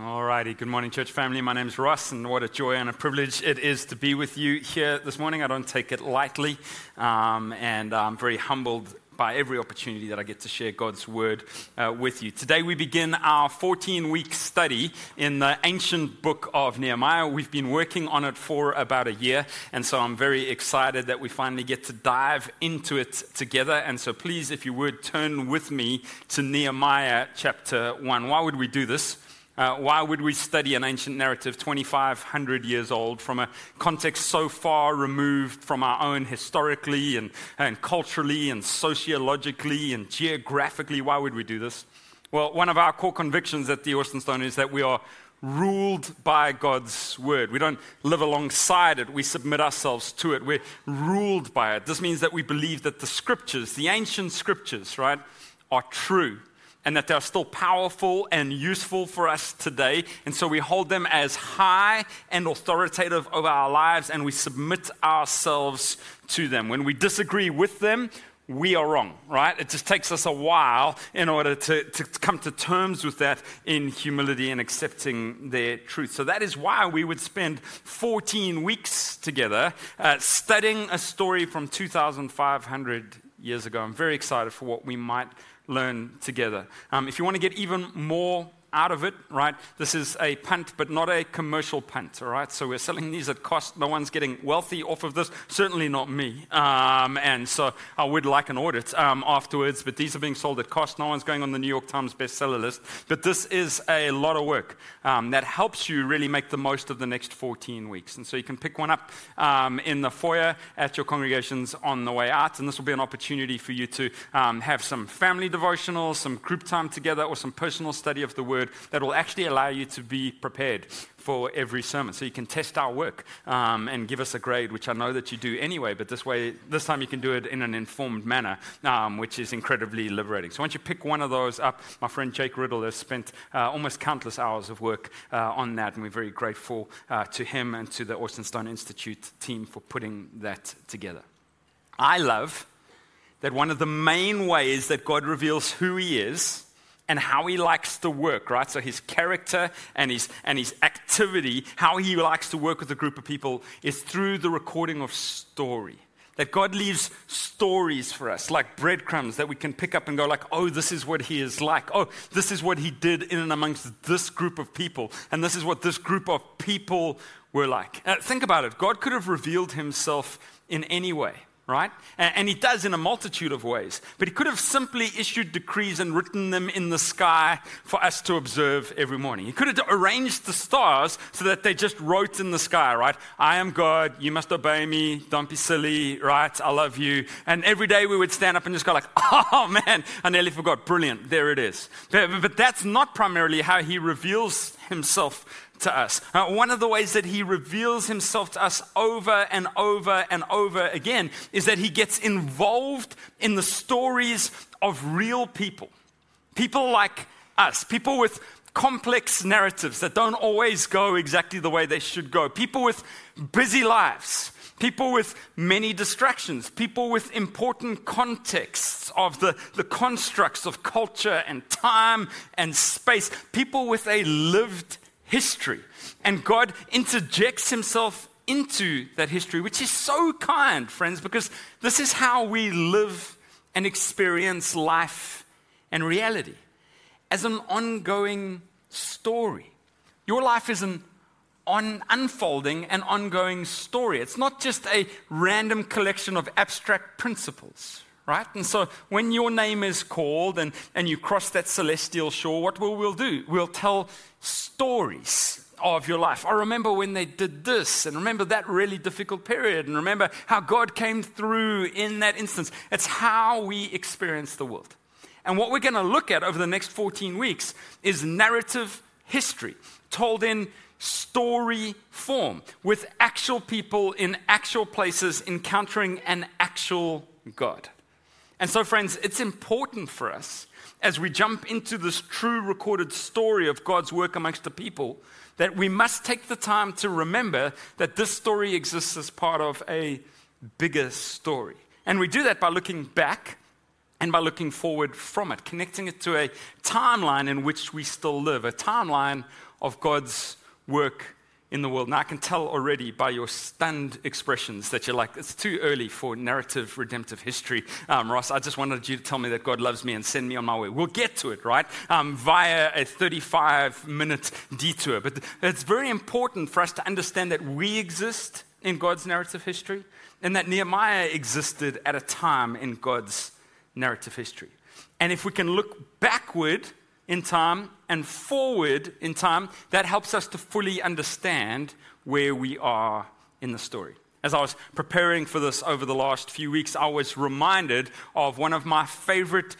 All righty. Good morning, church family. My name is Ross, and what a joy and a privilege it is to be with you here this morning. I don't take it lightly, um, and I'm very humbled by every opportunity that I get to share God's word uh, with you. Today, we begin our 14 week study in the ancient book of Nehemiah. We've been working on it for about a year, and so I'm very excited that we finally get to dive into it together. And so, please, if you would, turn with me to Nehemiah chapter 1. Why would we do this? Uh, why would we study an ancient narrative 2,500 years old from a context so far removed from our own historically and, and culturally and sociologically and geographically? Why would we do this? Well, one of our core convictions at the Austin Stone is that we are ruled by God's word. We don't live alongside it, we submit ourselves to it. We're ruled by it. This means that we believe that the scriptures, the ancient scriptures, right, are true and that they're still powerful and useful for us today. And so we hold them as high and authoritative over our lives and we submit ourselves to them. When we disagree with them, we are wrong, right? It just takes us a while in order to, to come to terms with that in humility and accepting their truth. So that is why we would spend 14 weeks together uh, studying a story from 2,500 years ago. I'm very excited for what we might learn together. Um, if you want to get even more out of it, right? This is a punt, but not a commercial punt, all right? So we're selling these at cost. No one's getting wealthy off of this, certainly not me. Um, and so I would like an audit um, afterwards, but these are being sold at cost. No one's going on the New York Times bestseller list. But this is a lot of work um, that helps you really make the most of the next 14 weeks. And so you can pick one up um, in the foyer at your congregations on the way out. And this will be an opportunity for you to um, have some family devotionals, some group time together, or some personal study of the Word word that will actually allow you to be prepared for every sermon. So you can test our work um, and give us a grade, which I know that you do anyway, but this way, this time you can do it in an informed manner, um, which is incredibly liberating. So once you pick one of those up, my friend Jake Riddle has spent uh, almost countless hours of work uh, on that, and we're very grateful uh, to him and to the Austin Stone Institute team for putting that together. I love that one of the main ways that God reveals who He is and how he likes to work, right? So his character and his, and his activity, how he likes to work with a group of people is through the recording of story. That God leaves stories for us, like breadcrumbs that we can pick up and go like, oh, this is what he is like. Oh, this is what he did in and amongst this group of people. And this is what this group of people were like. Uh, think about it. God could have revealed himself in any way right? And, he does in a multitude of ways. But he could have simply issued decrees and written them in the sky for us to observe every morning. He could have arranged the stars so that they just wrote in the sky, right? I am God, you must obey me, don't be silly, right? I love you. And every day we would stand up and just go like, oh man, I nearly forgot. Brilliant, there it is. But, but that's not primarily how he reveals himself to us. Uh, one of the ways that he reveals himself to us over and over and over again is that he gets involved in the stories of real people. People like us, people with complex narratives that don't always go exactly the way they should go, people with busy lives. People with many distractions, people with important contexts of the, the constructs of culture and time and space, people with a lived history. And God interjects himself into that history, which is so kind, friends, because this is how we live and experience life and reality as an ongoing story. Your life is an on unfolding and ongoing story. It's not just a random collection of abstract principles, right? And so when your name is called and, and you cross that celestial shore, what will we'll do? We'll tell stories of your life. I remember when they did this, and remember that really difficult period, and remember how God came through in that instance. It's how we experience the world. And what we're going to look at over the next 14 weeks is narrative history told in story form with actual people in actual places encountering an actual God. And so, friends, it's important for us as we jump into this true recorded story of God's work amongst the people that we must take the time to remember that this story exists as part of a bigger story. And we do that by looking back and by looking forward from it, connecting it to a timeline in which we still live, a timeline of God's work in the world. Now, I can tell already by your stunned expressions that you're like, it's too early for narrative redemptive history. Um, Ross, I just wanted you to tell me that God loves me and send me on my way. We'll get to it, right? Um, via a 35 minute detour. But it's very important for us to understand that we exist in God's narrative history and that Nehemiah existed at a time in God's narrative history. And if we can look backward in time and forward in time, that helps us to fully understand where we are in the story. As I was preparing for this over the last few weeks, I was reminded of one of my favorite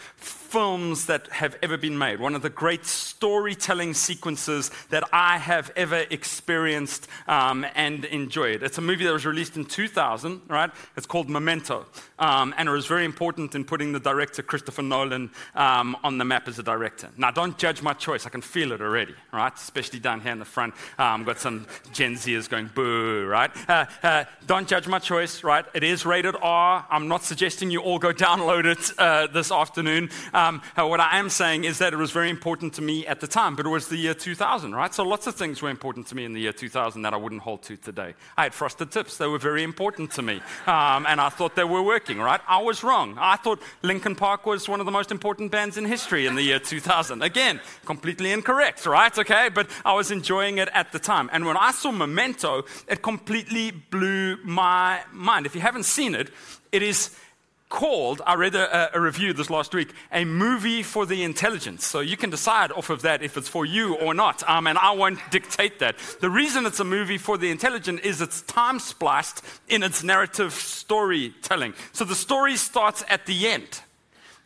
films that have ever been made, one of the great storytelling sequences that I have ever experienced um, and enjoyed. It's a movie that was released in 2000, right? It's called Memento. Um, and it was very important in putting the director, Christopher Nolan, um, on the map as a director. Now, don't judge my choice. I can feel it already, right? Especially down here in the front. Um, got some Gen Zers going, boo, right? Uh, uh, don't judge my choice, right? It is rated R. I'm not suggesting you all go download it uh, this afternoon. Um, what I am saying is that it was very important to me at the time, but it was the year 2000, right? So lots of things were important to me in the year 2000 that I wouldn't hold to today. I had frosted tips, they were very important to me, um, and I thought they were working, right? I was wrong. I thought Linkin Park was one of the most important bands in history in the year 2000. Again, completely incorrect, right? Okay, but I was enjoying it at the time. And when I saw Memento, it completely blew my mind. If you haven't seen it, it is called, I read a, a, review this last week, a movie for the intelligence. So you can decide off of that if it's for you or not. Um, and I won't dictate that. The reason it's a movie for the intelligent is it's time spliced in its narrative storytelling. So the story starts at the end.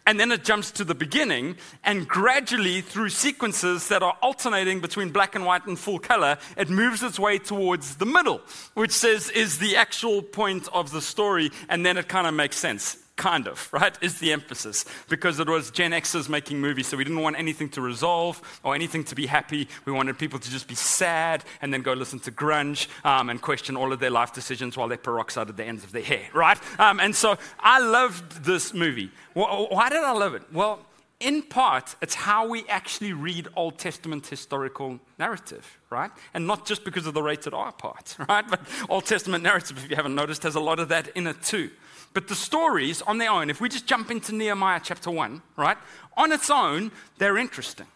And then it jumps to the beginning, and gradually, through sequences that are alternating between black and white and full color, it moves its way towards the middle, which says is the actual point of the story, and then it kind of makes sense kind of, right, is the emphasis. Because it was Gen Xers making movies, so we didn't want anything to resolve or anything to be happy. We wanted people to just be sad and then go listen to grunge um, and question all of their life decisions while they peroxided the ends of their hair, right? Um, and so I loved this movie. Why did I love it? Well, in part, it's how we actually read Old Testament historical narrative, right? And not just because of the rated R part, right? But Old Testament narrative, if you haven't noticed, has a lot of that in it too. But the stories on their own, if we just jump into Nehemiah chapter 1, right, on its own, they're interesting.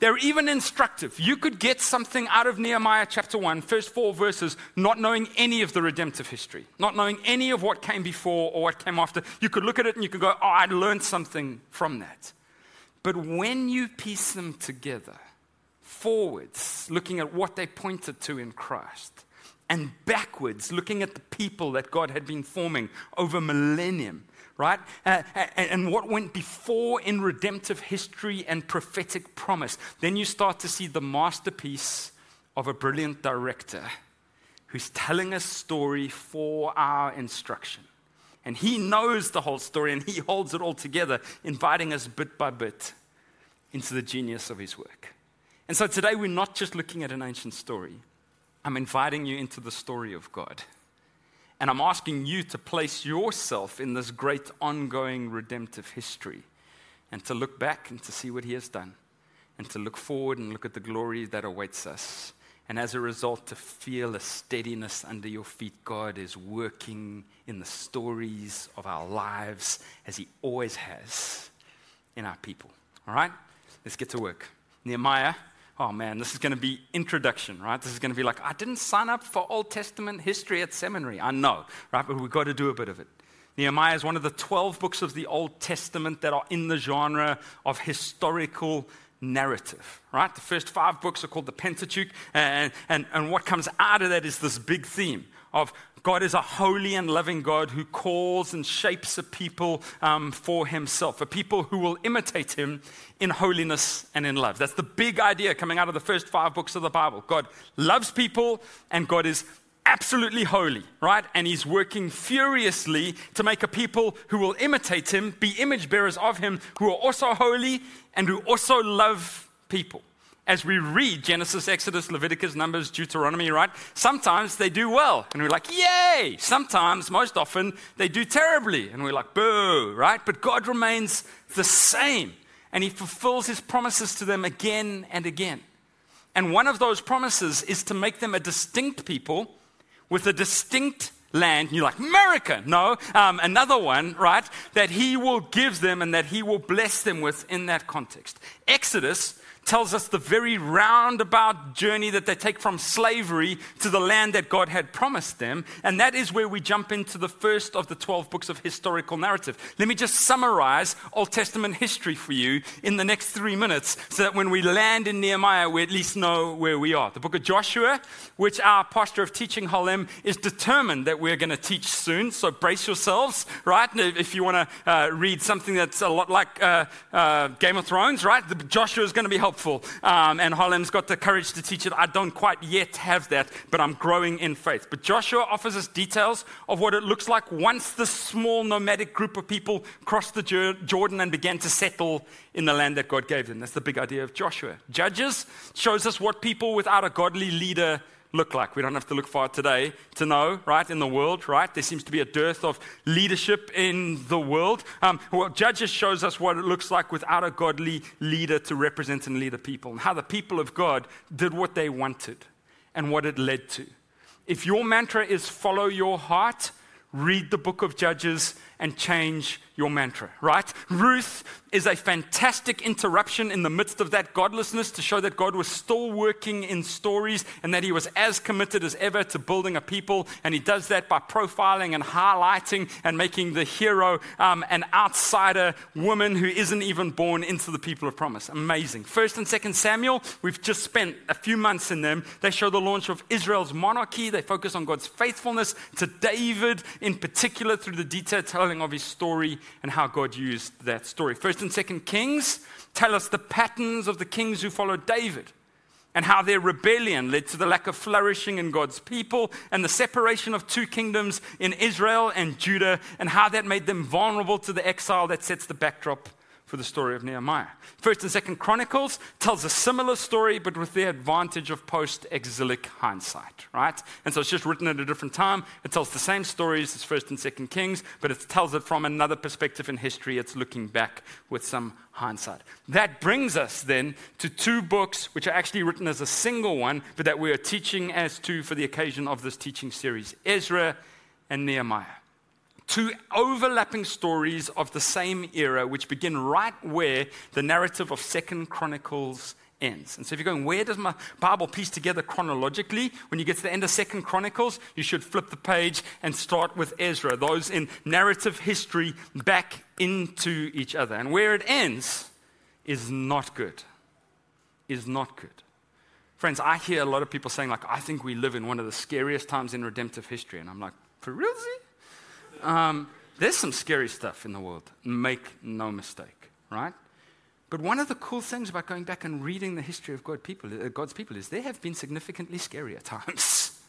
They're even instructive. You could get something out of Nehemiah chapter 1, first four verses, not knowing any of the redemptive history, not knowing any of what came before or what came after. You could look at it and you could go, oh, I learned something from that. But when you piece them together, forwards, looking at what they pointed to in Christ, and backwards, looking at the people that God had been forming over millennium, right? Uh, and what went before in redemptive history and prophetic promise. Then you start to see the masterpiece of a brilliant director who's telling a story for our instruction. And he knows the whole story and he holds it all together, inviting us bit by bit into the genius of his work. And so today we're not just looking at an ancient story, I'm inviting you into the story of God. And I'm asking you to place yourself in this great ongoing redemptive history and to look back and to see what He has done and to look forward and look at the glory that awaits us. And as a result, to feel a steadiness under your feet. God is working in the stories of our lives as He always has in our people. All right? Let's get to work. Nehemiah oh man, this is going to be introduction, right? This is going to be like, I didn't sign up for Old Testament history at seminary. I know, right? But we've got to do a bit of it. Nehemiah is one of the 12 books of the Old Testament that are in the genre of historical narrative, right? The first five books are called the Pentateuch, and, and, and what comes out of that is this big theme of God is a holy and loving God who calls and shapes a people um, for himself, a people who will imitate him in holiness and in love. That's the big idea coming out of the first five books of the Bible. God loves people and God is absolutely holy, right? And he's working furiously to make a people who will imitate him, be image bearers of him, who are also holy and who also love people as we read Genesis, Exodus, Leviticus, Numbers, Deuteronomy, right? Sometimes they do well, and we're like, yay! Sometimes, most often, they do terribly, and we're like, boo, right? But God remains the same, and He fulfills His promises to them again and again. And one of those promises is to make them a distinct people with a distinct land. And you're like, America. No, um, another one, right? That he will give them and that he will bless them with in that context. Exodus tells us the very roundabout journey that they take from slavery to the land that God had promised them. And that is where we jump into the first of the 12 books of historical narrative. Let me just summarize Old Testament history for you in the next three minutes so that when we land in Nehemiah, we at least know where we are. The book of Joshua, which our pastor of teaching, Halim, is determined that we're going to teach soon. So brace yourselves, right? If you want to uh, read something that's a lot like uh, uh, Game of Thrones, right? The, Joshua is going to be helpful Um, and Halim's got the courage to teach it. I don't quite yet have that, but I'm growing in faith. But Joshua offers us details of what it looks like once this small nomadic group of people crossed the Jordan and began to settle in the land that God gave them. That's the big idea of Joshua. Judges shows us what people without a godly leader look like. We don't have to look far today to know, right, in the world, right? There seems to be a dearth of leadership in the world. Um, well, Judges shows us what it looks like without a godly leader to represent and lead a people, and how the people of God did what they wanted and what it led to. If your mantra is follow your heart, read the book of Judges and change your mantra, right? Ruth is a fantastic interruption in the midst of that godlessness to show that God was still working in stories and that he was as committed as ever to building a people. And he does that by profiling and highlighting and making the hero um, an outsider woman who isn't even born into the people of promise. Amazing. First and second Samuel, we've just spent a few months in them. They show the launch of Israel's monarchy. They focus on God's faithfulness to David in particular through the detailed of his story and how God used that story. First and second Kings tell us the patterns of the kings who followed David and how their rebellion led to the lack of flourishing in God's people and the separation of two kingdoms in Israel and Judah and how that made them vulnerable to the exile that sets the backdrop for the story of Nehemiah. First and Second Chronicles tells a similar story, but with the advantage of post-exilic hindsight, right? And so it's just written at a different time. It tells the same stories as First and Second Kings, but it tells it from another perspective in history. It's looking back with some hindsight. That brings us then to two books which are actually written as a single one, but that we are teaching as two for the occasion of this teaching series Ezra and Nehemiah two overlapping stories of the same era, which begin right where the narrative of Second Chronicles ends. And so if you're going, where does my Bible piece together chronologically? When you get to the end of Second Chronicles, you should flip the page and start with Ezra, those in narrative history back into each other. And where it ends is not good. Is not good. Friends, I hear a lot of people saying, like, I think we live in one of the scariest times in redemptive history. And I'm like, for real? Um, there's some scary stuff in the world, make no mistake, right? But one of the cool things about going back and reading the history of God people, uh, God's people is there have been significantly scarier times.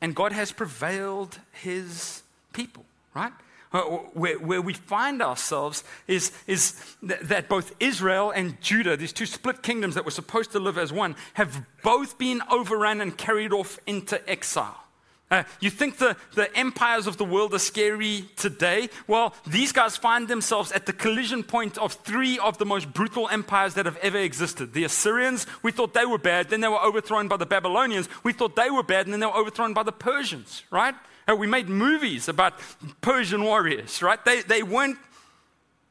And God has prevailed his people, right? Uh, where, where, we find ourselves is, is th- that both Israel and Judah, these two split kingdoms that were supposed to live as one, have both been overrun and carried off into exile. Uh, you think the, the empires of the world are scary today? Well, these guys find themselves at the collision point of three of the most brutal empires that have ever existed. The Assyrians, we thought they were bad, then they were overthrown by the Babylonians. We thought they were bad, and then they were overthrown by the Persians, right? Uh, we made movies about Persian warriors, right? They, they weren't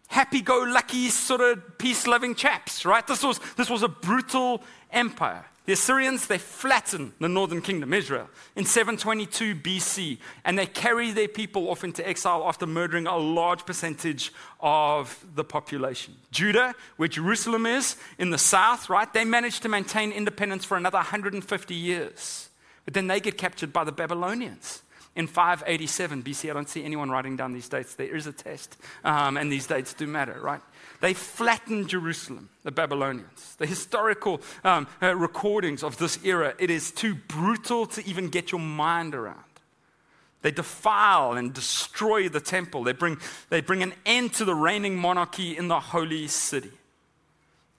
happy go lucky, sort of peace loving chaps, right? This was, this was a brutal empire. The Assyrians, they flatten the northern kingdom, Israel, in 722 BC, and they carry their people off into exile after murdering a large percentage of the population. Judah, where Jerusalem is, in the south, right, they manage to maintain independence for another 150 years. But then they get captured by the Babylonians in 587 BC. I don't see anyone writing down these dates. There is a test, um, and these dates do matter, right? They flattened Jerusalem, the Babylonians. The historical um, uh, recordings of this era, it is too brutal to even get your mind around. They defile and destroy the temple. They bring, they bring an end to the reigning monarchy in the holy city.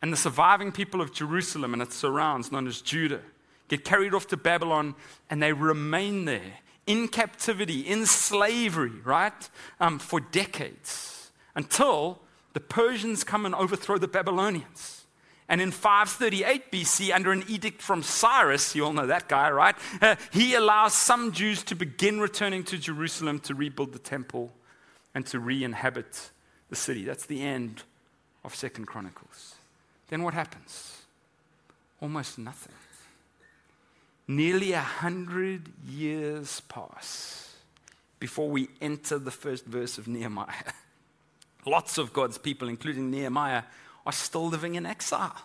And the surviving people of Jerusalem and its surrounds, known as Judah, get carried off to Babylon and they remain there in captivity, in slavery, right, um, for decades until the Persians come and overthrow the Babylonians And in 538 BC, under an edict from Cyrus, you all know that guy, right? Uh, he allows some Jews to begin returning to Jerusalem to rebuild the temple and to re inhabit the city. That's the end of Second Chronicles. Then what happens? Almost nothing. Nearly a hundred years pass before we enter the first verse of Nehemiah. Lots of God's people, including Nehemiah, are still living in exile.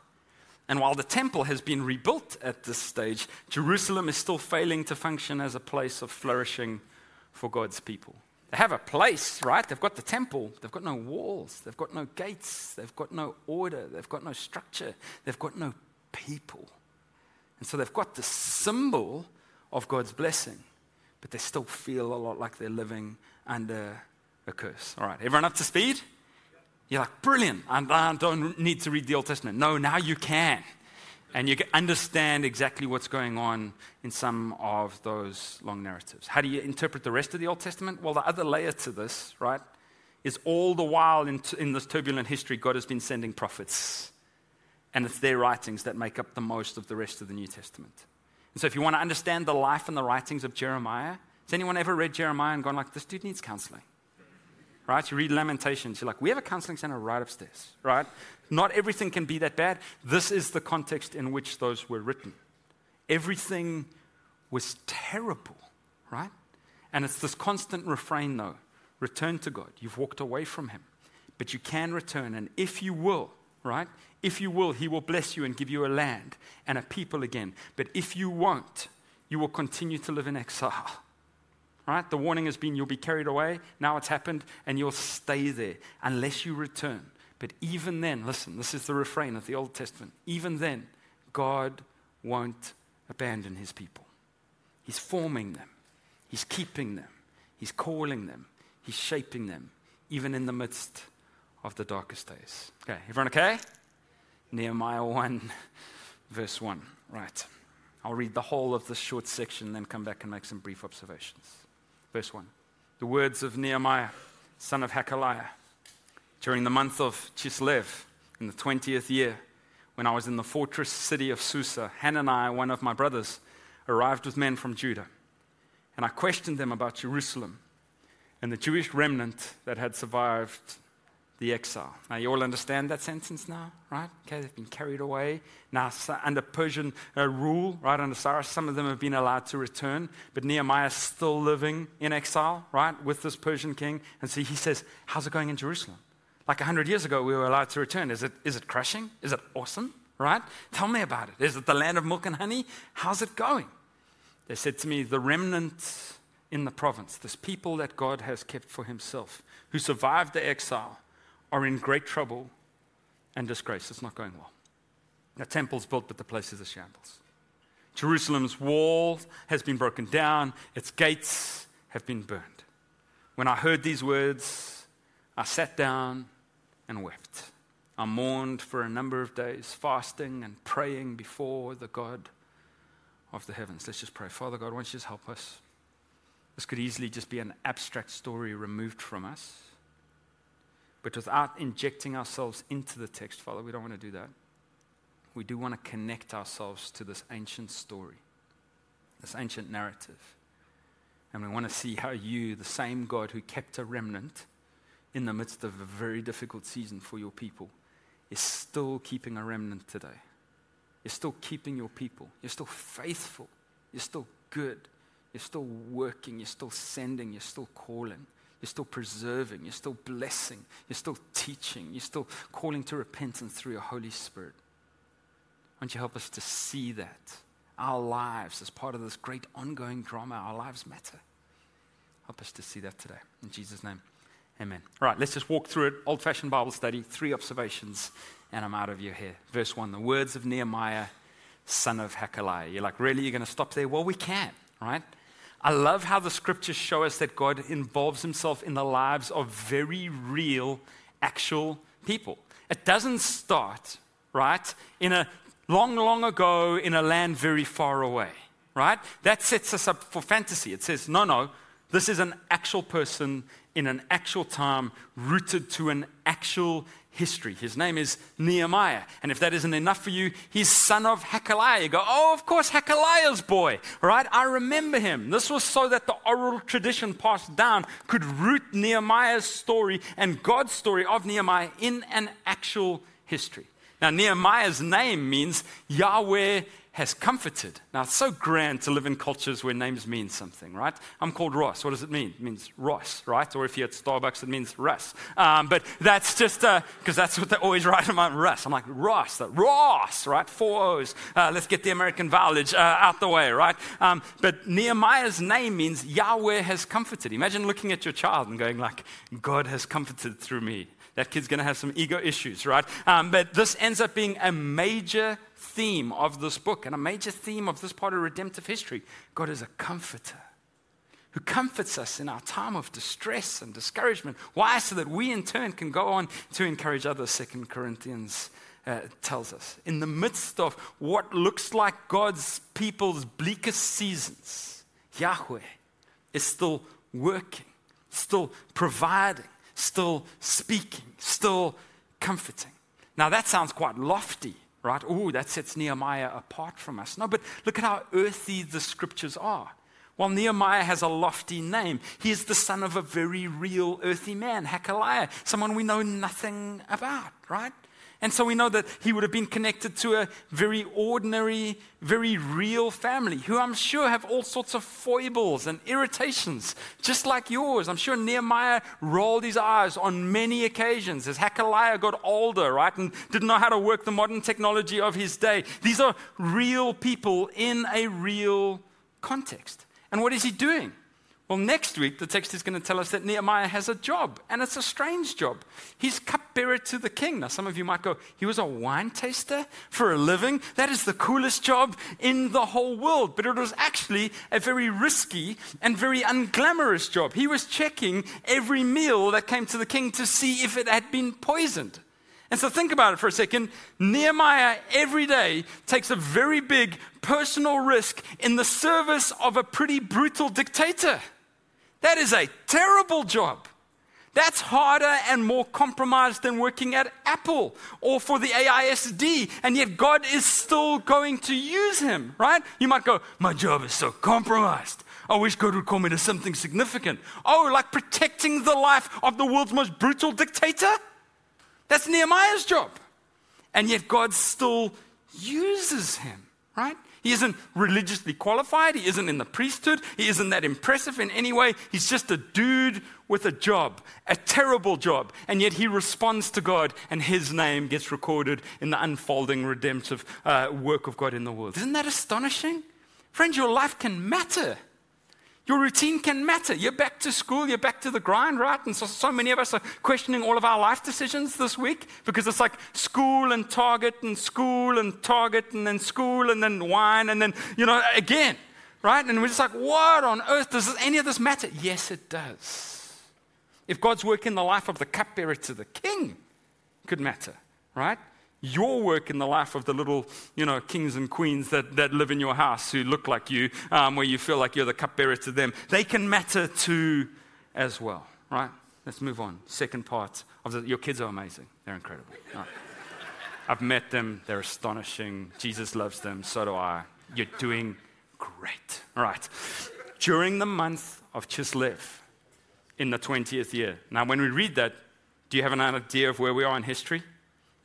And while the temple has been rebuilt at this stage, Jerusalem is still failing to function as a place of flourishing for God's people. They have a place, right? They've got the temple. They've got no walls. They've got no gates. They've got no order. They've got no structure. They've got no people. And so they've got the symbol of God's blessing, but they still feel a lot like they're living under a curse. All right, everyone up to speed? You're like, brilliant. I don't need to read the Old Testament. No, now you can. And you can understand exactly what's going on in some of those long narratives. How do you interpret the rest of the Old Testament? Well, the other layer to this, right, is all the while in, t- in this turbulent history, God has been sending prophets and it's their writings that make up the most of the rest of the New Testament. And so, if you want to understand the life and the writings of Jeremiah, has anyone ever read Jeremiah and gone like, this dude needs counseling? Right? You read Lamentations, you're like, we have a counseling center right upstairs, right? Not everything can be that bad. This is the context in which those were written. Everything was terrible, right? And it's this constant refrain, though return to God. You've walked away from Him, but you can return. And if you will, right? If you will, he will bless you and give you a land and a people again. But if you won't, you will continue to live in exile. Right? The warning has been you'll be carried away. Now it's happened, and you'll stay there unless you return. But even then, listen, this is the refrain of the Old Testament. Even then, God won't abandon his people. He's forming them, he's keeping them, he's calling them, he's shaping them, even in the midst of the darkest days. Okay, everyone okay? Nehemiah 1, verse 1. Right. I'll read the whole of this short section, then come back and make some brief observations. Verse 1. The words of Nehemiah, son of Hakaliah, during the month of Chislev, in the 20th year, when I was in the fortress city of Susa, Hananiah, one of my brothers, arrived with men from Judah. And I questioned them about Jerusalem and the Jewish remnant that had survived the exile. Now, you all understand that sentence now, right? Okay, they've been carried away. Now, under Persian uh, rule, right, under Cyrus, some of them have been allowed to return, but Nehemiah is still living in exile, right, with this Persian king. And so he says, How's it going in Jerusalem? Like 100 years ago, we were allowed to return. Is it, is it crushing? Is it awesome? Right? Tell me about it. Is it the land of milk and honey? How's it going? They said to me, The remnant in the province, this people that God has kept for himself, who survived the exile, are in great trouble and disgrace. It's not going well. The temple's built, but the place is a shambles. Jerusalem's wall has been broken down, its gates have been burned. When I heard these words, I sat down and wept. I mourned for a number of days, fasting and praying before the God of the heavens. Let's just pray. Father God, why don't you just help us? This could easily just be an abstract story removed from us. But without injecting ourselves into the text, Father, we don't want to do that. We do want to connect ourselves to this ancient story, this ancient narrative. And we want to see how you, the same God who kept a remnant in the midst of a very difficult season for your people, is still keeping a remnant today. You're still keeping your people. You're still faithful. You're still good. You're still working. You're still sending. You're still calling. You're still preserving. You're still blessing. You're still teaching. You're still calling to repentance through your Holy Spirit. Why don't you help us to see that? Our lives, as part of this great ongoing drama, our lives matter. Help us to see that today. In Jesus' name, amen. All right, let's just walk through it. Old fashioned Bible study, three observations, and I'm out of your hair. Verse 1 the words of Nehemiah, son of Hakaliah. You're like, really? You're going to stop there? Well, we can, right? I love how the scriptures show us that God involves himself in the lives of very real, actual people. It doesn't start, right, in a long, long ago in a land very far away, right? That sets us up for fantasy. It says, no, no, this is an actual person in an actual time, rooted to an actual history. His name is Nehemiah. And if that isn't enough for you, he's son of Hakaliah. You go, oh, of course, Hakaliah's boy, right? I remember him. This was so that the oral tradition passed down could root Nehemiah's story and God's story of Nehemiah in an actual history. Now, Nehemiah's name means Yahweh has comforted. Now, it's so grand to live in cultures where names mean something, right? I'm called Ross. What does it mean? It means Ross, right? Or if you're at Starbucks, it means Russ. Um, but that's just because uh, that's what they always write about Russ. I'm like, Ross, Ross, right? Four O's. Uh, let's get the American vowelage uh, out the way, right? Um, but Nehemiah's name means Yahweh has comforted. Imagine looking at your child and going like, God has comforted through me. That kid's going to have some ego issues, right? Um, but this ends up being a major theme of this book and a major theme of this part of redemptive history. God is a comforter who comforts us in our time of distress and discouragement. Why? So that we in turn can go on to encourage others, Second Corinthians uh, tells us. In the midst of what looks like God's people's bleakest seasons, Yahweh is still working, still providing, still speaking, still comforting. Now that sounds quite lofty right? Oh, that sets Nehemiah apart from us. No, but look at how earthy the scriptures are. While Nehemiah has a lofty name, he is the son of a very real earthy man, Hakaliah, someone we know nothing about, right? And so we know that he would have been connected to a very ordinary, very real family who I'm sure have all sorts of foibles and irritations, just like yours. I'm sure Nehemiah rolled his eyes on many occasions as Hakaliah got older, right, and didn't know how to work the modern technology of his day. These are real people in a real context. And what is he doing? Well, next week, the text is going to tell us that Nehemiah has a job, and it's a strange job. He's cupbearer to the king. Now, some of you might go, he was a wine taster for a living? That is the coolest job in the whole world. But it was actually a very risky and very unglamorous job. He was checking every meal that came to the king to see if it had been poisoned. And so think about it for a second. Nehemiah every day takes a very big personal risk in the service of a pretty brutal dictator. That is a terrible job. That's harder and more compromised than working at Apple or for the AISD, and yet God is still going to use him, right? You might go, My job is so compromised. I wish God would call me to something significant. Oh, like protecting the life of the world's most brutal dictator? That's Nehemiah's job. And yet God still uses him, right? He isn't religiously qualified. He isn't in the priesthood. He isn't that impressive in any way. He's just a dude with a job, a terrible job. And yet he responds to God, and his name gets recorded in the unfolding redemptive uh, work of God in the world. Isn't that astonishing? Friends, your life can matter. Your routine can matter. You're back to school, you're back to the grind, right? And so, so many of us are questioning all of our life decisions this week because it's like school and target and school and target and then school and then wine and then, you know, again, right? And we're just like, what on earth does any of this matter? Yes, it does. If God's work in the life of the cupbearer to the king could matter, right? Your work in the life of the little, you know, kings and queens that, that live in your house who look like you, um, where you feel like you're the cupbearer to them, they can matter too as well, right? Let's move on. Second part of the, your kids are amazing. They're incredible. Right. I've met them. They're astonishing. Jesus loves them. So do I. You're doing great. All right. During the month of Chislev in the 20th year. Now, when we read that, do you have an idea of where we are in history?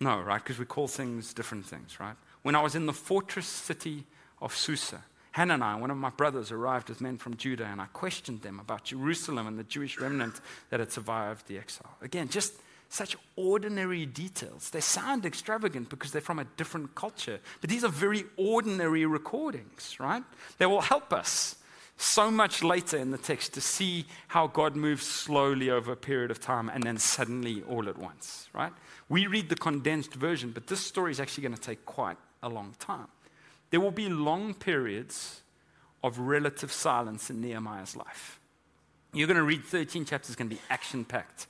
No, right? Because we call things different things, right? When I was in the fortress city of Susa, Hanani, one of my brothers, arrived with men from Judah, and I questioned them about Jerusalem and the Jewish remnant that had survived the exile. Again, just such ordinary details. They sound extravagant because they're from a different culture, but these are very ordinary recordings, right? They will help us so much later in the text to see how God moves slowly over a period of time and then suddenly all at once, right? We read the condensed version, but this story is actually going to take quite a long time. There will be long periods of relative silence in Nehemiah's life. You're going to read 13 chapters, it's going to be action packed.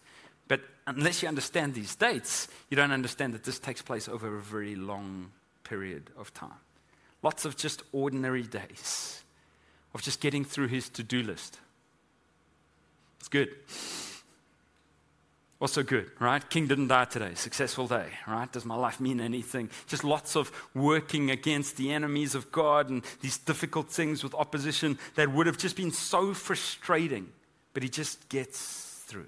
But unless you understand these dates, you don't understand that this takes place over a very long period of time. Lots of just ordinary days of just getting through his to do list. It's good. Also good, right? King didn't die today. Successful day, right? Does my life mean anything? Just lots of working against the enemies of God and these difficult things with opposition that would have just been so frustrating. But he just gets through.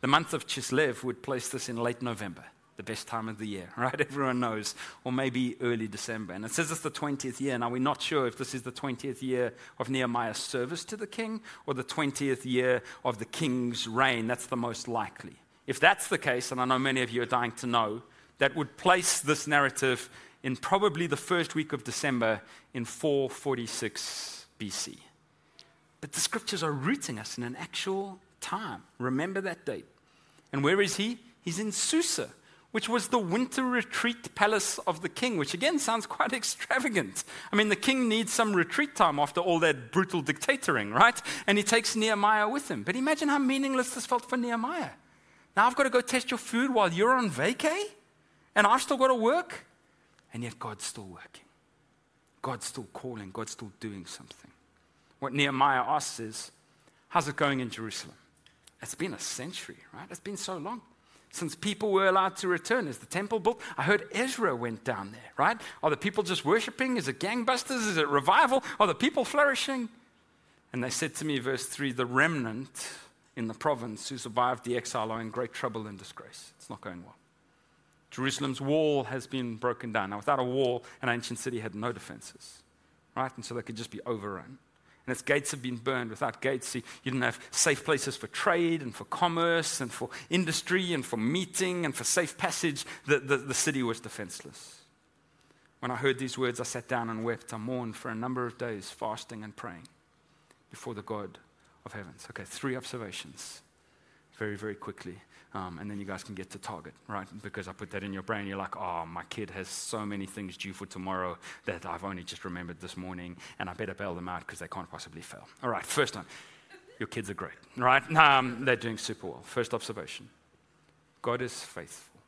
The month of Chislev would place this in late November, the best time of the year, right? Everyone knows. Or maybe early December. And it says it's the 20th year. Now, we're not sure if this is the 20th year of Nehemiah's service to the king or the 20th year of the king's reign. That's the most likely. If that's the case, and I know many of you are dying to know, that would place this narrative in probably the first week of December in 446 BC. But the scriptures are rooting us in an actual time. Remember that date. And where is he? He's in Susa, which was the winter retreat palace of the king, which again sounds quite extravagant. I mean, the king needs some retreat time after all that brutal dictatoring, right? And he takes Nehemiah with him. But imagine how meaningless this felt for Nehemiah. Now I've got to go test your food while you're on vacay, and I've still got to work. And yet God's still working. God's still calling. God's still doing something. What Nehemiah asks is, How's it going in Jerusalem? It's been a century, right? It's been so long since people were allowed to return. Is the temple built? I heard Ezra went down there, right? Are the people just worshiping? Is it gangbusters? Is it revival? Are the people flourishing? And they said to me, verse 3 the remnant in the province who survived the exile are in great trouble and disgrace. It's not going well. Jerusalem's wall has been broken down. Now, without a wall, an ancient city had no defenses, right? And so they could just be overrun. And its gates have been burned. Without gates, you didn't have safe places for trade and for commerce and for industry and for meeting and for safe passage. The, the, the city was defenseless. When I heard these words, I sat down and wept. I mourned for a number of days, fasting and praying before the God of heavens. Okay, three observations very, very quickly. Um, and then you guys can get to target, right? Because I put that in your brain. You're like, oh, my kid has so many things due for tomorrow that I've only just remembered this morning, and I better bail them out because they can't possibly fail. All right, first one. Your kids are great, right? Um, they're doing super well. First observation God is faithful.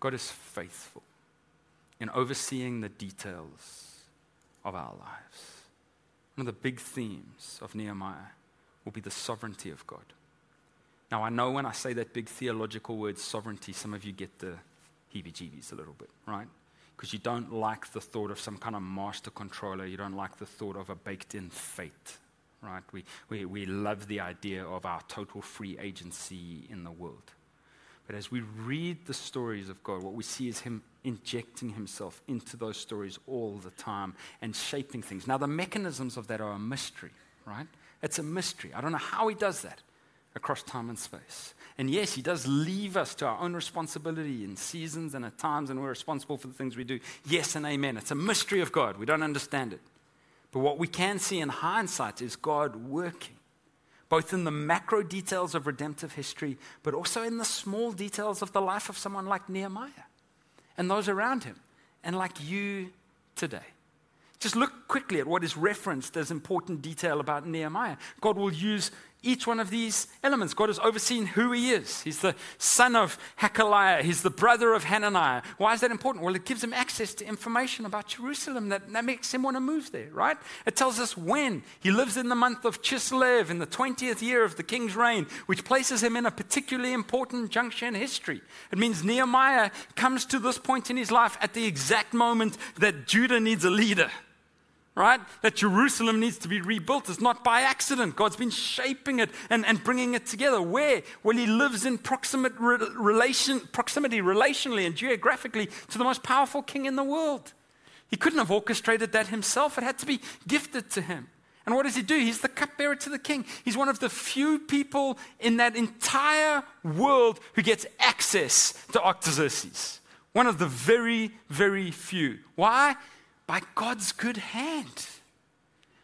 God is faithful in overseeing the details of our lives. One of the big themes of Nehemiah will be the sovereignty of God. Now, I know when I say that big theological word, sovereignty, some of you get the heebie jeebies a little bit, right? Because you don't like the thought of some kind of master controller. You don't like the thought of a baked in fate, right? We, we, we love the idea of our total free agency in the world. But as we read the stories of God, what we see is Him injecting Himself into those stories all the time and shaping things. Now, the mechanisms of that are a mystery, right? It's a mystery. I don't know how He does that across time and space. And yes, He does leave us to our own responsibility in seasons and at times, and we're responsible for the things we do. Yes and amen. It's a mystery of God. We don't understand it. But what we can see in hindsight is God working both in the macro details of redemptive history, but also in the small details of the life of someone like Nehemiah and those around him, and like you today. Just look quickly at what is referenced as important detail about Nehemiah. God will use each one of these elements. God has overseen who he is. He's the son of Hakaliah, he's the brother of Hananiah. Why is that important? Well, it gives him access to information about Jerusalem that, that makes him want to move there, right? It tells us when. He lives in the month of Chislev in the 20th year of the king's reign, which places him in a particularly important juncture in history. It means Nehemiah comes to this point in his life at the exact moment that Judah needs a leader right? That Jerusalem needs to be rebuilt is not by accident. God's been shaping it and, and bringing it together. Where? Well, He lives in proximate re- relation, proximity relationally and geographically to the most powerful king in the world. He couldn't have orchestrated that himself, it had to be gifted to him. And what does he do? He's the cupbearer to the king. He's one of the few people in that entire world who gets access to Artaxerxes. One of the very, very few. Why? By God's good hand.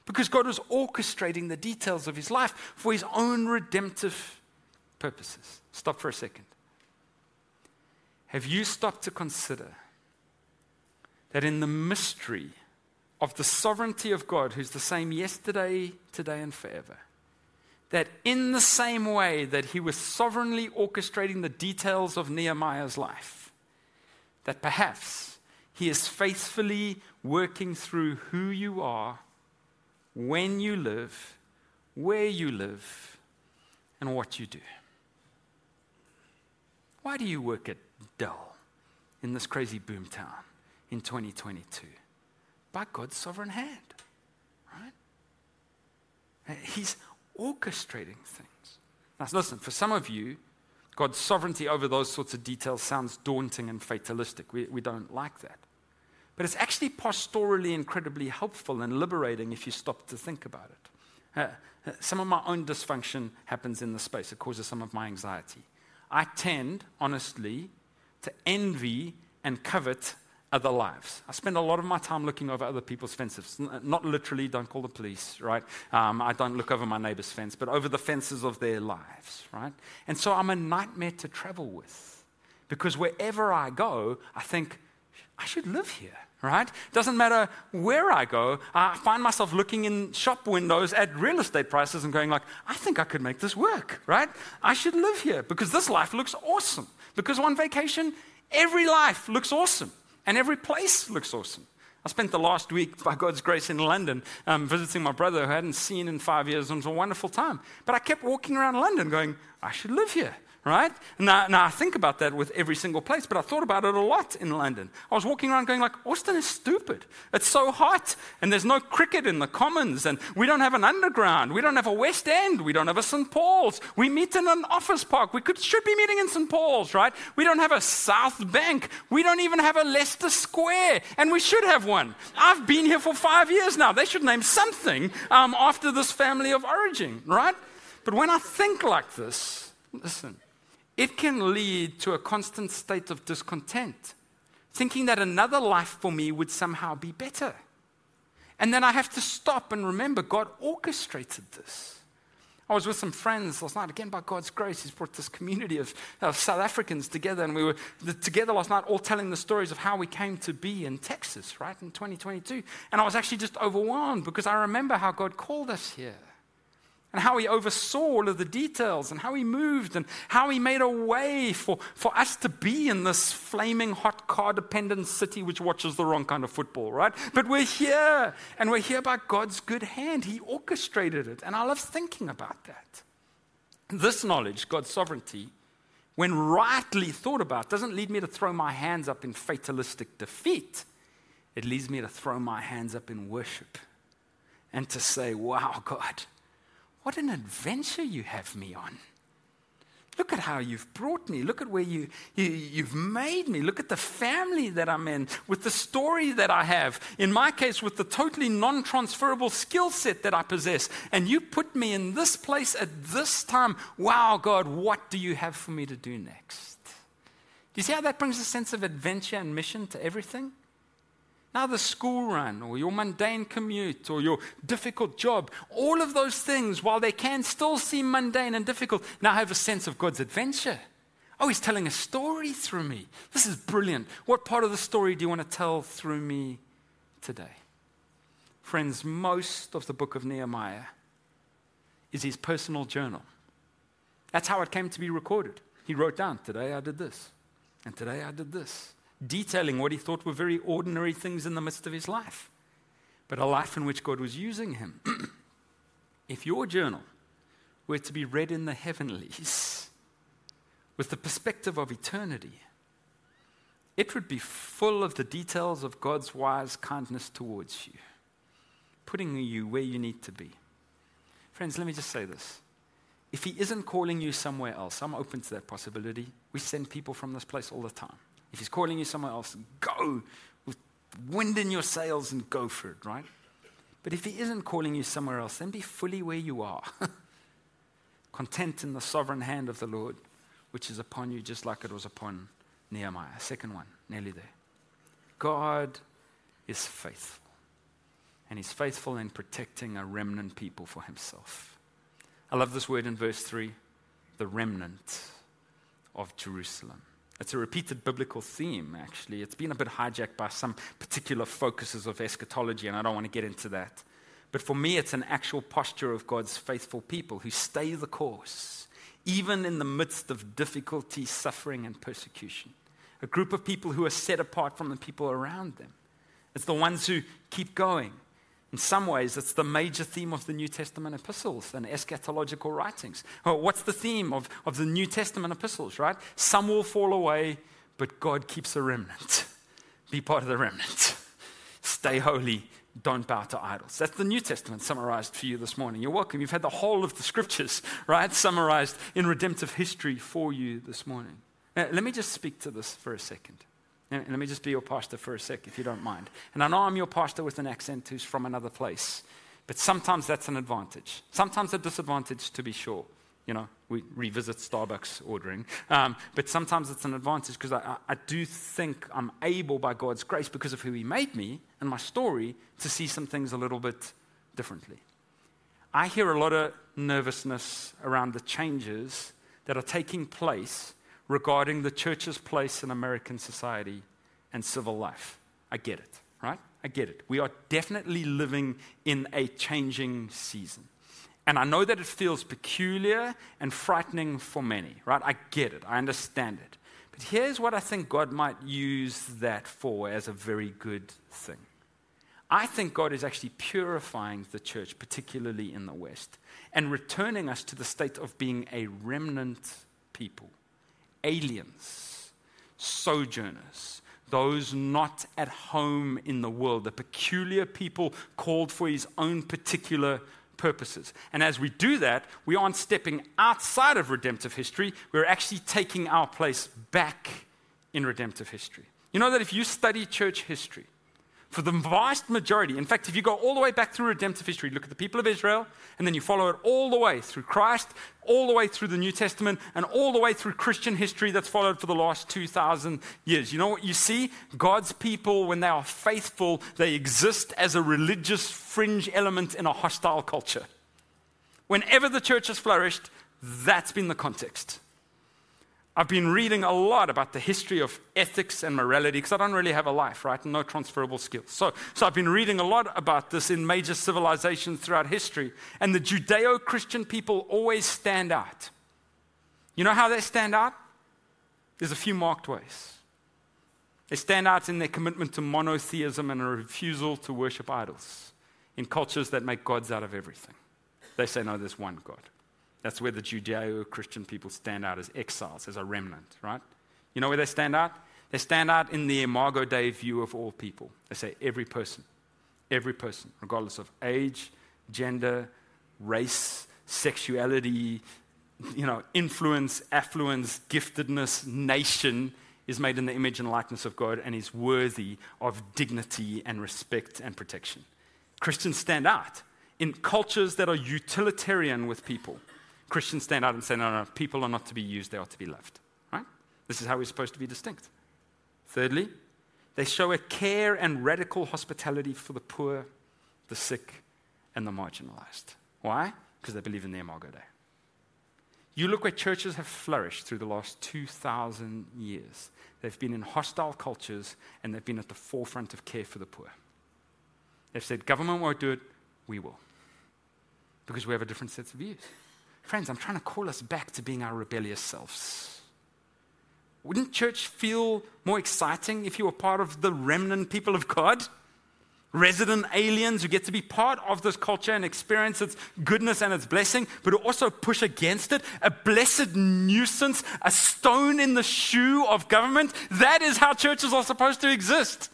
Because God was orchestrating the details of his life for his own redemptive purposes. Stop for a second. Have you stopped to consider that in the mystery of the sovereignty of God, who's the same yesterday, today, and forever, that in the same way that he was sovereignly orchestrating the details of Nehemiah's life, that perhaps he is faithfully working through who you are, when you live, where you live, and what you do. Why do you work at Dell in this crazy boomtown in 2022? By God's sovereign hand, right? Uh, he's orchestrating things. Now, listen, for some of you, God's sovereignty over those sorts of details sounds daunting and fatalistic. We, we don't like that. But it's actually pastorally incredibly helpful and liberating if you stop to think about it. Uh, uh, some of my own dysfunction happens in the space, it causes some of my anxiety. I tend, honestly, to envy and covet other lives. I spend a lot of my time looking over other people's fences. Not literally, don't call the police, right? Um, I don't look over my neighbor's fence, but over the fences of their lives, right? And so I'm a nightmare to travel with because wherever I go, I think, I should live here, right? Doesn't matter where I go, I find myself looking in shop windows at real estate prices and going like, I think I could make this work, right? I should live here because this life looks awesome. Because on vacation, every life looks awesome. And every place looks awesome. I spent the last week, by God's grace, in London um, visiting my brother who I hadn't seen in five years. And it was a wonderful time. But I kept walking around London going, I should live here right? Now, now I think about that with every single place, but I thought about it a lot in London. I was walking around going like, Austin is stupid. It's so hot, and there's no cricket in the commons, and we don't have an underground, we don't have a West End, we don't have a St. Paul's. We meet in an office park. We could, should be meeting in St. Paul's, right? We don't have a South Bank. We don't even have a Leicester Square, and we should have one. I've been here for five years now. They should name something um, after this family of origin, right? But when I think like this, listen, it can lead to a constant state of discontent, thinking that another life for me would somehow be better. And then I have to stop and remember God orchestrated this. I was with some friends last night. Again, by God's grace, He's brought this community of, of South Africans together, and we were together last night, all telling the stories of how we came to be in Texas, right, in 2022. And I was actually just overwhelmed because I remember how God called us here and how he oversaw all of the details and how he moved and how he made a way for, for us to be in this flaming hot car dependent city which watches the wrong kind of football, right? But we're here and we're here by God's good hand. He orchestrated it. And I love thinking about that. This knowledge, God's sovereignty, when rightly thought about, doesn't lead me to throw my hands up in fatalistic defeat. It leads me to throw my hands up in worship and to say, Wow, God what an adventure you have me on. Look at how you've brought me. Look at where you, you, have made me. Look at the family that I'm in, with the story that I have. In my case, with the totally non transferable skill set that I possess. And you put me in this place at this time. Wow, God, what do you have for me to do next? Do you see how that brings a sense of adventure and mission to everything? Now, the school run, or your mundane commute, or your difficult job, all of those things, while they can still seem mundane and difficult, now have a sense of God's adventure. Oh, He's telling a story through me. This is brilliant. What part of the story do you want to tell through me today? Friends, most of the book of Nehemiah is his personal journal. That's how it came to be recorded. He wrote down, Today I did this, and today I did this detailing what he thought were very ordinary things in the midst of his life, but a life in which God was using him. if your journal were to be read in the heavenlies with the perspective of eternity, it would be full of the details of God's wise kindness towards you, putting you where you need to be. Friends, let me just say this. If He isn't calling you somewhere else, I'm open to that possibility. We send people from this place all the time. If he's calling you somewhere else, go with wind in your sails and go for it, right? But if he isn't calling you somewhere else, then be fully where you are. Content in the sovereign hand of the Lord, which is upon you just like it was upon Nehemiah. Second one, nearly there. God is faithful. And he's faithful in protecting a remnant people for himself. I love this word in verse 3 the remnant of Jerusalem. It's a repeated biblical theme, actually. It's been a bit hijacked by some particular focuses of eschatology, and I don't want to get into that. But for me, it's an actual posture of God's faithful people who stay the course, even in the midst of difficulty, suffering, and persecution. A group of people who are set apart from the people around them. It's the ones who keep going, In some ways, it's the major theme of the New Testament epistles and eschatological writings. What's the theme of, of the New Testament epistles, right? Some will fall away, but God keeps a remnant. Be part of the remnant. Stay holy. Don't bow to idols. That's the New Testament summarized for you this morning. You're welcome. You've had the whole of the scriptures, right, summarized in redemptive history for you this morning. Now, let me just speak to this for a second. And let me just be your pastor for a sec, if you don't mind. And I know I'm your pastor with an accent who's from another place, but sometimes that's an advantage. Sometimes a disadvantage, to be sure. You know, we revisit Starbucks ordering. Um, but sometimes it's an advantage because I, I do think I'm able, by God's grace, because of who He made me and my story, to see some things a little bit differently. I hear a lot of nervousness around the changes that are taking place regarding the church's place in American society and civil life. I get it, right? I get it. We are definitely living in a changing season. And I know that it feels peculiar and frightening for many, right? I get it. I understand it. But here's what I think God might use that for as a very good thing. I think God is actually purifying the church, particularly in the West, and returning us to the state of being a remnant people aliens, sojourners, those not at home in the world, the peculiar people called for his own particular purposes. And as we do that, we aren't stepping outside of redemptive history, we're actually taking our place back in redemptive history. You know that if you study church history, for the vast majority, in fact, if you go all the way back through redemptive history, look at the people of Israel, and then you follow it all the way through Christ, all the way through the New Testament, and all the way through Christian history that's followed for the last 2,000 years. You know what you see? God's people, when they are faithful, they exist as a religious fringe element in a hostile culture. Whenever the church has flourished, that's been the context. I've been reading a lot about the history of ethics and morality because I don't really have a life, right? No transferable skills. So, so I've been reading a lot about this in major civilizations throughout history. And the Judeo Christian people always stand out. You know how they stand out? There's a few marked ways. They stand out in their commitment to monotheism and a refusal to worship idols in cultures that make gods out of everything. They say, no, there's one God. That's where the Judeo Christian people stand out as exiles, as a remnant, right? You know where they stand out? They stand out in the Imago Dei view of all people. They say every person, every person, regardless of age, gender, race, sexuality, you know, influence, affluence, giftedness, nation is made in the image and likeness of God and is worthy of dignity and respect and protection. Christians stand out in cultures that are utilitarian with people. Christians stand out and say, no, no, people are not to be used, they are to be loved. Right? This is how we're supposed to be distinct. Thirdly, they show a care and radical hospitality for the poor, the sick, and the marginalized. Why? Because they believe in the Imago Dei. You look where churches have flourished through the last 2,000 years. They've been in hostile cultures and they've been at the forefront of care for the poor. They've said, government won't do it, we will. Because we have a different set of views. Friends, I'm trying to call us back to being our rebellious selves. Wouldn't church feel more exciting if you were part of the remnant people of God? Resident aliens who get to be part of this culture and experience its goodness and its blessing, but who also push against it. A blessed nuisance, a stone in the shoe of government. That is how churches are supposed to exist.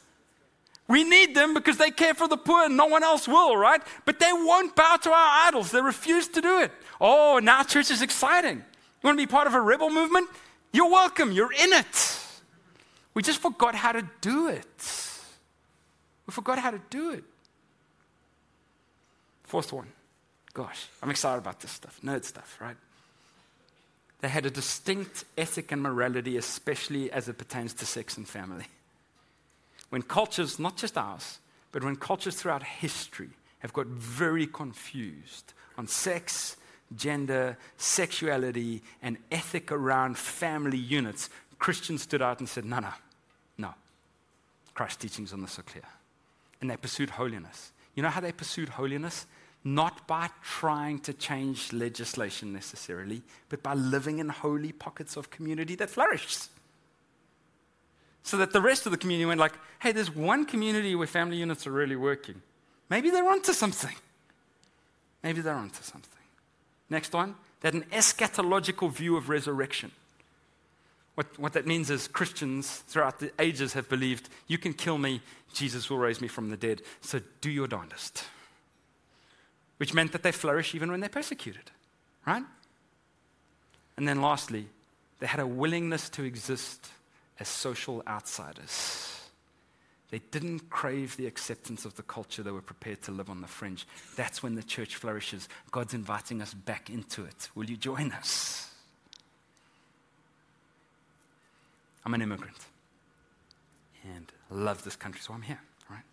We need them because they care for the poor and no one else will, right? But they won't bow to our idols. They refuse to do it. Oh, now church is exciting. You want to be part of a rebel movement? You're welcome. You're in it. We just forgot how to do it. We forgot how to do it. Fourth one. Gosh, I'm excited about this stuff. Nerd stuff, right? They had a distinct ethic and morality, especially as it pertains to sex and family when cultures, not just ours, but when cultures throughout history have got very confused on sex, gender, sexuality, and ethic around family units, Christians stood out and said, no, no, no. Christ's teachings on this are clear. And they pursued holiness. You know how they pursued holiness? Not by trying to change legislation necessarily, but by living in holy pockets of community that flourished. So that the rest of the community went like, hey, there's one community where family units are really working. Maybe they're onto something. Maybe they're onto something. Next one, they had an eschatological view of resurrection. What, what that means is Christians throughout the ages have believed you can kill me, Jesus will raise me from the dead, so do your darndest. Which meant that they flourish even when they're persecuted, right? And then lastly, they had a willingness to exist as social outsiders. They didn't crave the acceptance of the culture. They were prepared to live on the fringe. That's when the church flourishes. God's inviting us back into it. Will you join us? I'm an immigrant and love this country, so I'm here, right?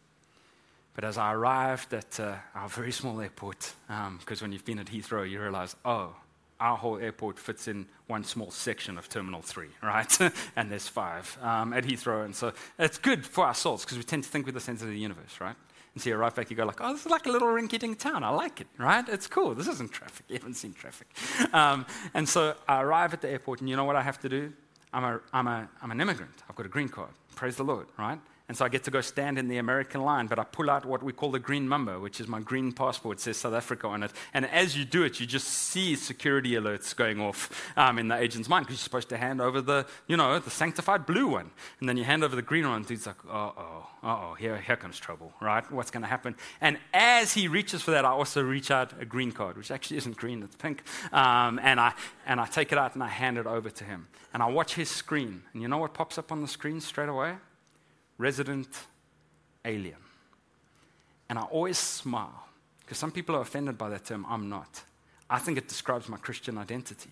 But as I arrived at uh, our very small airport, because um, when you've been at Heathrow, you realize, oh, our whole airport fits in one small section of Terminal 3, right? and there's five um, at Heathrow. And so it's good for our souls because we tend to think with the sense of the universe, right? And so you arrive back, you go like, oh, this is like a little rinky-dink town. I like it, right? It's cool. This isn't traffic. You haven't seen traffic. Um, and so I arrive at the airport, and you know what I have to do? I'm, a, I'm, a, I'm an immigrant. I've got a green card. Praise the Lord, right? And so I get to go stand in the American line, but I pull out what we call the green mamba, which is my green passport. It says South Africa on it. And as you do it, you just see security alerts going off um, in the agent's mind because you're supposed to hand over the, you know, the sanctified blue one. And then you hand over the green one, and dude's like, uh oh, uh oh, here, here comes trouble, right? What's going to happen? And as he reaches for that, I also reach out a green card, which actually isn't green, it's pink. Um, and, I, and I take it out and I hand it over to him. And I watch his screen. And you know what pops up on the screen straight away? Resident alien. And I always smile because some people are offended by that term. I'm not. I think it describes my Christian identity.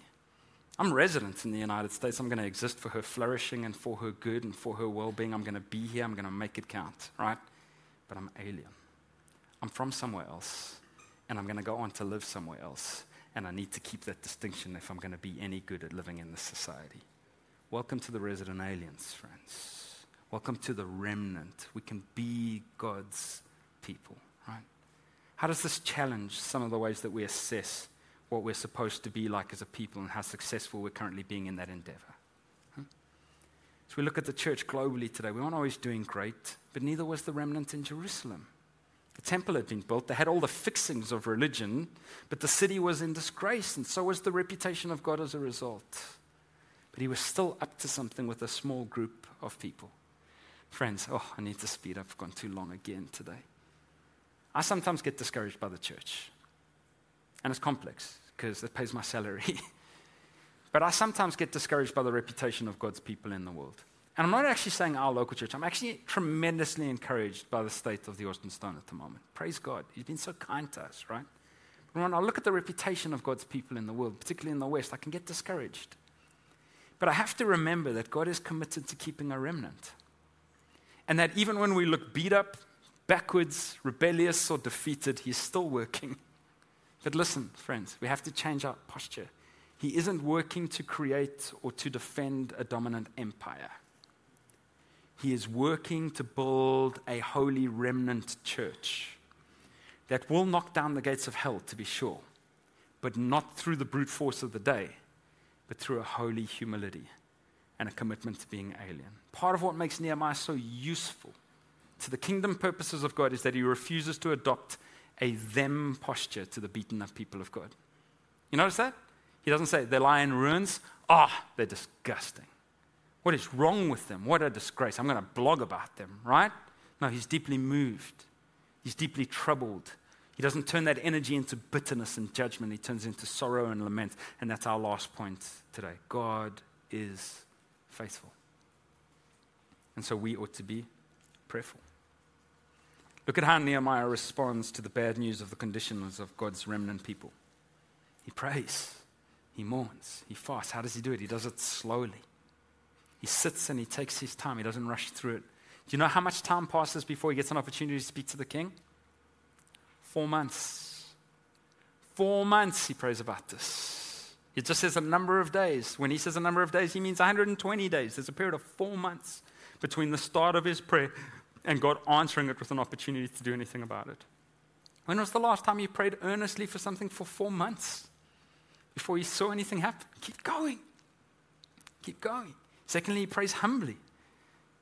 I'm resident in the United States. I'm going to exist for her flourishing and for her good and for her well being. I'm going to be here. I'm going to make it count, right? But I'm alien. I'm from somewhere else, and I'm going to go on to live somewhere else. And I need to keep that distinction if I'm going to be any good at living in this society. Welcome to the resident aliens, friends. Welcome to the remnant. We can be God's people, right? How does this challenge some of the ways that we assess what we're supposed to be like as a people and how successful we're currently being in that endeavor? Huh? As we look at the church globally today, we aren't always doing great, but neither was the remnant in Jerusalem. The temple had been built, they had all the fixings of religion, but the city was in disgrace, and so was the reputation of God as a result. But he was still up to something with a small group of people. Friends, oh, I need to speed up. I've gone too long again today. I sometimes get discouraged by the church. And it's complex because it pays my salary. but I sometimes get discouraged by the reputation of God's people in the world. And I'm not actually saying our local church. I'm actually tremendously encouraged by the state of the Austin Stone at the moment. Praise God. He's been so kind to us, right? But when I look at the reputation of God's people in the world, particularly in the West, I can get discouraged. But I have to remember that God is committed to keeping a remnant. And that even when we look beat up, backwards, rebellious, or defeated, He's still working. But listen, friends, we have to change our posture. He isn't working to create or to defend a dominant empire. He is working to build a holy remnant church that will knock down the gates of hell, to be sure, but not through the brute force of the day, but through a holy humility and a commitment to being alien. Part of what makes Nehemiah so useful to the kingdom purposes of God is that he refuses to adopt a them posture to the beaten up people of God. You notice that? He doesn't say they lie in ruins. Ah, oh, they're disgusting. What is wrong with them? What a disgrace. I'm going to blog about them, right? No, he's deeply moved. He's deeply troubled. He doesn't turn that energy into bitterness and judgment. He turns into sorrow and lament. And that's our last point today. God is faithful. And so we ought to be prayerful. Look at how Nehemiah responds to the bad news of the conditions of God's remnant people. He prays, he mourns, he fasts. How does he do it? He does it slowly. He sits and he takes his time, he doesn't rush through it. Do you know how much time passes before he gets an opportunity to speak to the king? Four months. Four months he prays about this. It just says a number of days. When he says a number of days, he means 120 days. There's a period of four months between the start of his prayer and God answering it with an opportunity to do anything about it. When was the last time you prayed earnestly for something for four months before you saw anything happen? Keep going. Keep going. Secondly, he prays humbly.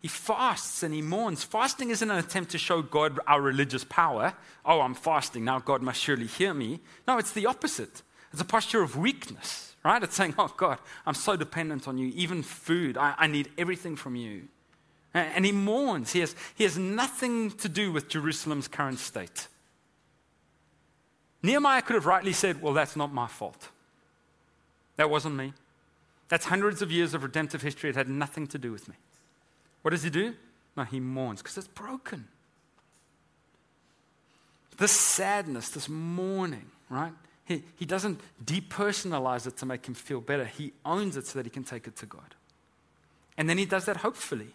He fasts and he mourns. Fasting isn't an attempt to show God our religious power. Oh, I'm fasting. Now God must surely hear me. No, it's the opposite. It's a posture of weakness, right? It's saying, Oh, God, I'm so dependent on you. Even food, I, I need everything from you. And he mourns. He has, he has nothing to do with Jerusalem's current state. Nehemiah could have rightly said, Well, that's not my fault. That wasn't me. That's hundreds of years of redemptive history. It had nothing to do with me. What does he do? No, he mourns because it's broken. This sadness, this mourning, right? He, he doesn't depersonalize it to make him feel better. He owns it so that he can take it to God. And then he does that hopefully.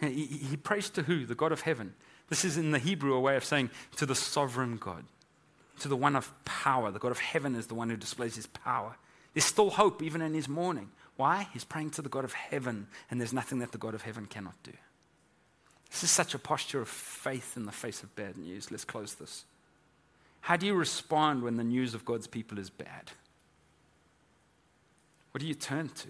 He, he prays to who? The God of heaven. This is in the Hebrew a way of saying to the sovereign God, to the one of power. The God of heaven is the one who displays his power. There's still hope even in his mourning. Why? He's praying to the God of heaven, and there's nothing that the God of heaven cannot do. This is such a posture of faith in the face of bad news. Let's close this. How do you respond when the news of God's people is bad? What do you turn to?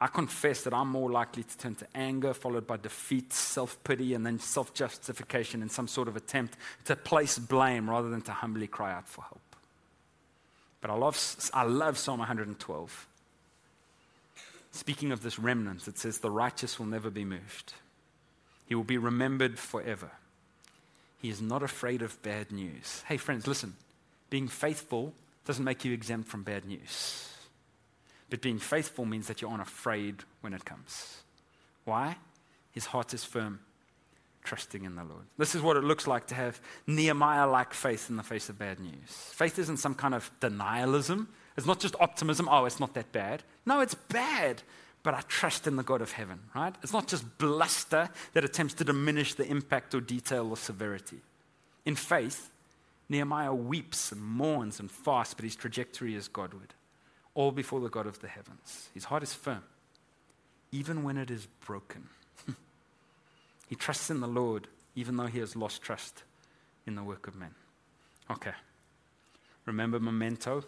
I confess that I'm more likely to turn to anger, followed by defeat, self pity, and then self justification in some sort of attempt to place blame rather than to humbly cry out for help. But I love, I love Psalm 112. Speaking of this remnant, it says, The righteous will never be moved, he will be remembered forever. He is not afraid of bad news. Hey, friends, listen. Being faithful doesn't make you exempt from bad news. But being faithful means that you aren't afraid when it comes. Why? His heart is firm, trusting in the Lord. This is what it looks like to have Nehemiah like faith in the face of bad news. Faith isn't some kind of denialism, it's not just optimism, oh, it's not that bad. No, it's bad, but I trust in the God of heaven, right? It's not just bluster that attempts to diminish the impact or detail or severity. In faith, Nehemiah weeps and mourns and fasts, but his trajectory is Godward all before the God of the heavens. His heart is firm, even when it is broken. he trusts in the Lord, even though he has lost trust in the work of men. Okay. Remember Memento?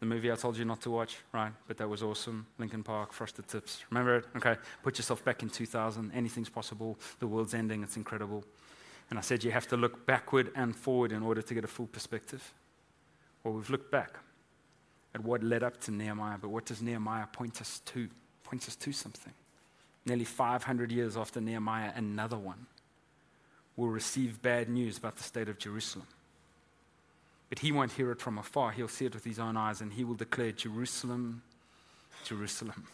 The movie I told you not to watch, right? But that was awesome. Linkin Park, Frosted Tips. Remember it? Okay. Put yourself back in 2000. Anything's possible. The world's ending. It's incredible. And I said you have to look backward and forward in order to get a full perspective. Well, we've looked back at what led up to Nehemiah, but what does Nehemiah point us to? Points us to something. Nearly 500 years after Nehemiah, another one will receive bad news about the state of Jerusalem. But he won't hear it from afar. He'll see it with his own eyes, and he will declare, Jerusalem, Jerusalem,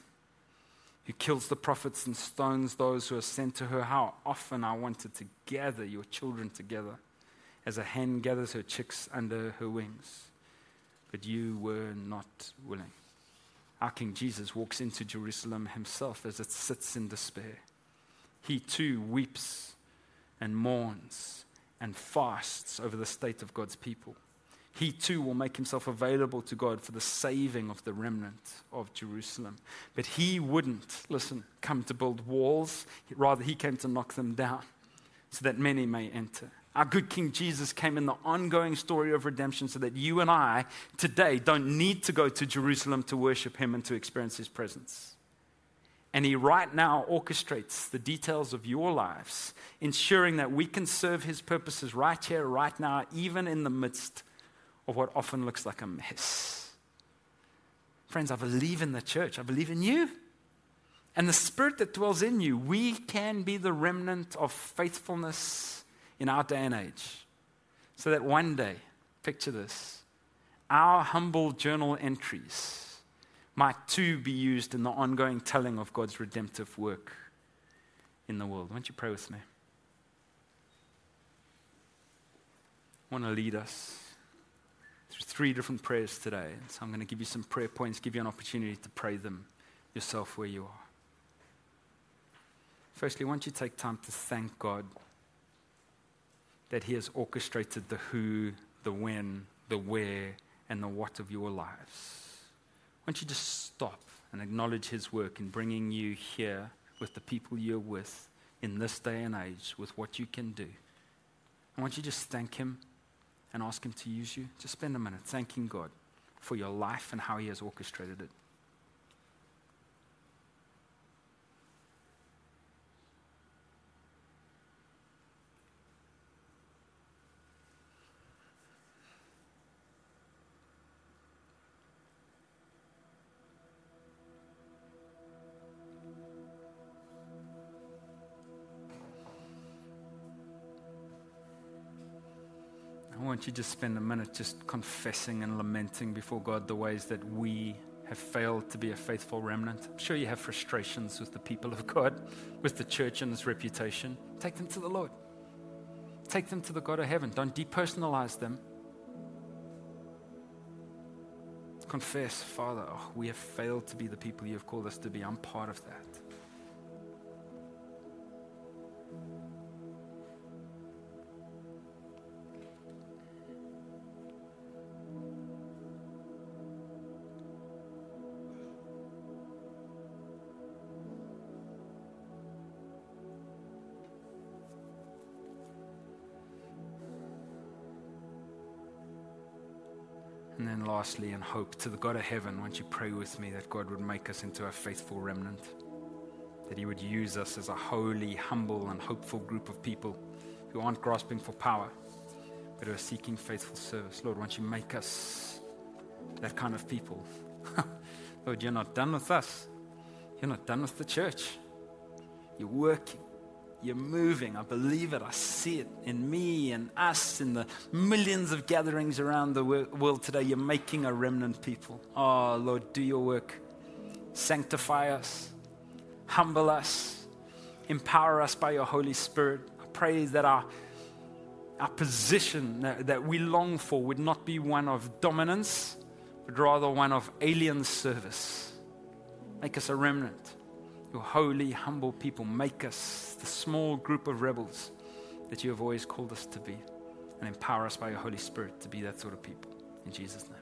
who kills the prophets and stones those who are sent to her. How often I wanted to gather your children together as a hen gathers her chicks under her wings but you were not willing. Our King Jesus walks into Jerusalem himself as it sits in despair. He too weeps and mourns and fasts over the state of God's people. He too will make himself available to God for the saving of the remnant of Jerusalem. But he wouldn't, listen, come to build walls. Rather, he came to knock them down so that many may enter. Our good King Jesus came in the ongoing story of redemption so that you and I today don't need to go to Jerusalem to worship him and to experience his presence. And he right now orchestrates the details of your lives, ensuring that we can serve his purposes right here, right now, even in the midst of what often looks like a mess. Friends, I believe in the church, I believe in you. And the spirit that dwells in you, we can be the remnant of faithfulness in our day and age. So that one day, picture this, our humble journal entries might too be used in the ongoing telling of God's redemptive work in the world. Won't you pray with me? I want to lead us three different prayers today. So I'm going to give you some prayer points, give you an opportunity to pray them yourself where you are. Firstly, I want you take time to thank God that He has orchestrated the who, the when, the where, and the what of your lives. Why don't you just stop and acknowledge His work in bringing you here with the people you're with in this day and age with what you can do? I want you to just thank Him and ask Him to use you. Just spend a minute thanking God for your life and how He has orchestrated it. You just spend a minute just confessing and lamenting before God the ways that we have failed to be a faithful remnant. I'm sure you have frustrations with the people of God, with the church and its reputation. Take them to the Lord. Take them to the God of heaven. Don't depersonalize them. Confess, Father, oh, we have failed to be the people you have called us to be. I'm part of that. Lastly, in hope to the God of heaven, won't you pray with me that God would make us into a faithful remnant? That He would use us as a holy, humble, and hopeful group of people who aren't grasping for power, but who are seeking faithful service. Lord, won't you make us that kind of people? Lord, you're not done with us, you're not done with the church. You're working. You're moving. I believe it. I see it in me and us, in the millions of gatherings around the world today. You're making a remnant people. Oh, Lord, do your work. Sanctify us, humble us, empower us by your Holy Spirit. I pray that our, our position that, that we long for would not be one of dominance, but rather one of alien service. Make us a remnant your holy, humble people. Make us the small group of rebels that you have always called us to be. And empower us by your Holy Spirit to be that sort of people. In Jesus' name.